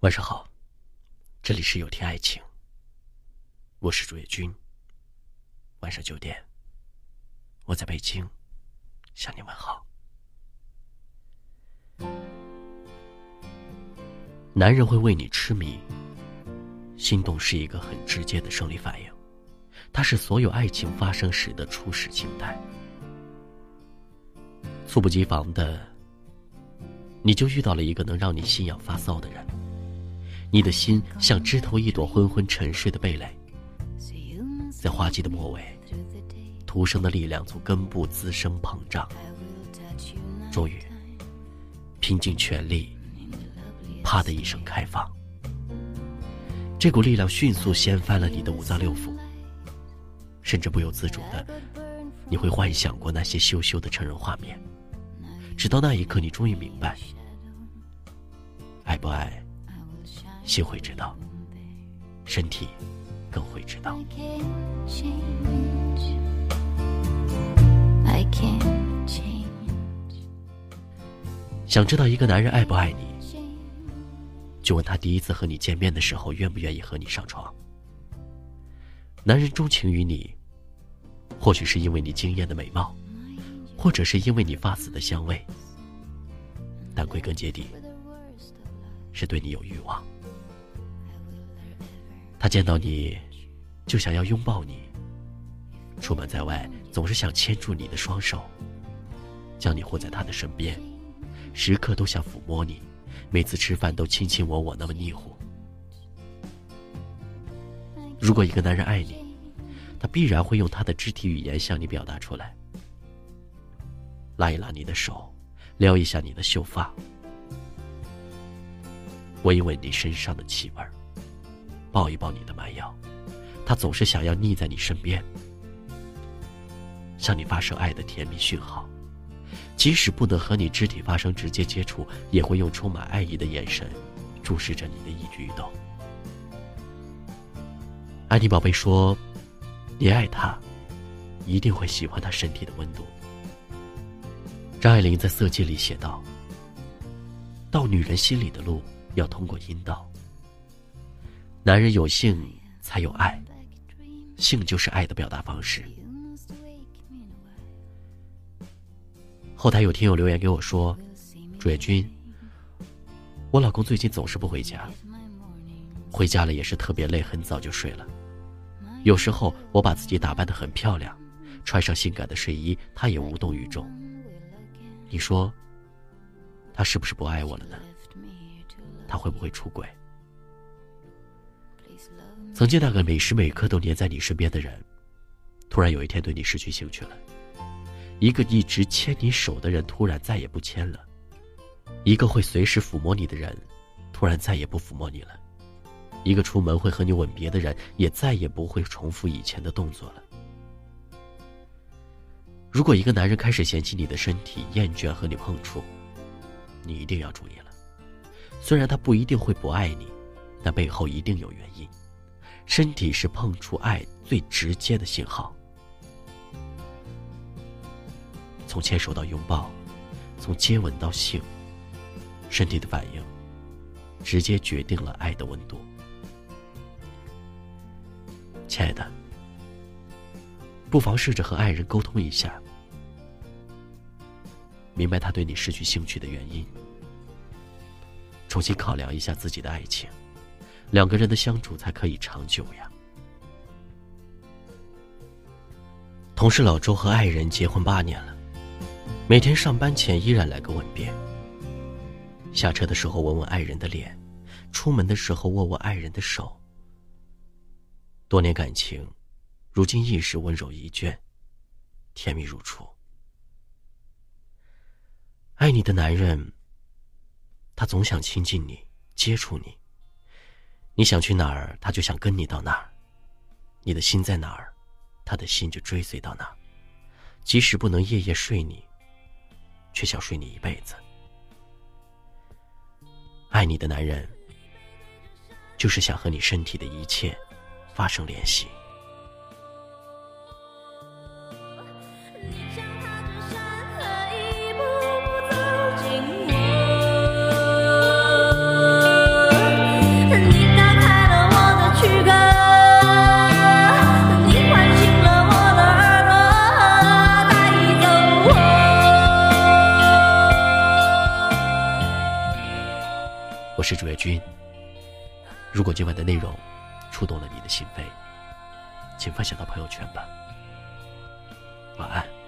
晚上好，这里是有天爱情，我是主页君。晚上九点，我在北京。向你问好。男人会为你痴迷，心动是一个很直接的生理反应，它是所有爱情发生时的初始形态。猝不及防的，你就遇到了一个能让你心痒发骚的人，你的心像枝头一朵昏昏沉睡的蓓蕾，在花季的末尾，徒生的力量从根部滋生膨胀，终于拼尽全力。啪的一声开放，这股力量迅速掀翻了你的五脏六腑，甚至不由自主的，你会幻想过那些羞羞的成人画面。直到那一刻，你终于明白，爱不爱，心会知道，身体更会知道。想知道一个男人爱不爱你？就问他第一次和你见面的时候，愿不愿意和你上床。男人钟情于你，或许是因为你惊艳的美貌，或者是因为你发丝的香味，但归根结底，是对你有欲望。他见到你，就想要拥抱你。出门在外，总是想牵住你的双手，将你护在他的身边，时刻都想抚摸你。每次吃饭都卿卿我我，那么腻乎。如果一个男人爱你，他必然会用他的肢体语言向你表达出来。拉一拉你的手，撩一下你的秀发，闻一闻你身上的气味抱一抱你的蛮腰，他总是想要腻在你身边，向你发射爱的甜蜜讯号。即使不能和你肢体发生直接接触，也会用充满爱意的眼神注视着你的一举一动。安妮宝贝说：“你爱他，一定会喜欢他身体的温度。”张爱玲在《色戒》里写道：“到女人心里的路要通过阴道。男人有性才有爱，性就是爱的表达方式。”后台有听友留言给我说：“主页君，我老公最近总是不回家，回家了也是特别累，很早就睡了。有时候我把自己打扮的很漂亮，穿上性感的睡衣，他也无动于衷。你说，他是不是不爱我了呢？他会不会出轨？曾经那个每时每刻都黏在你身边的人，突然有一天对你失去兴趣了。”一个一直牵你手的人突然再也不牵了，一个会随时抚摸你的人，突然再也不抚摸你了，一个出门会和你吻别的人也再也不会重复以前的动作了。如果一个男人开始嫌弃你的身体，厌倦和你碰触，你一定要注意了。虽然他不一定会不爱你，但背后一定有原因。身体是碰触爱最直接的信号。从牵手到拥抱，从接吻到性，身体的反应直接决定了爱的温度。亲爱的，不妨试着和爱人沟通一下，明白他对你失去兴趣的原因，重新考量一下自己的爱情，两个人的相处才可以长久呀。同事老周和爱人结婚八年了。每天上班前依然来个吻别。下车的时候吻吻爱人的脸，出门的时候握握爱人的手。多年感情，如今亦是温柔一卷，甜蜜如初。爱你的男人，他总想亲近你，接触你。你想去哪儿，他就想跟你到哪儿。你的心在哪儿，他的心就追随到哪儿。即使不能夜夜睡你。却想睡你一辈子。爱你的男人，就是想和你身体的一切发生联系。是主页君。如果今晚的内容触动了你的心扉，请分享到朋友圈吧。晚安。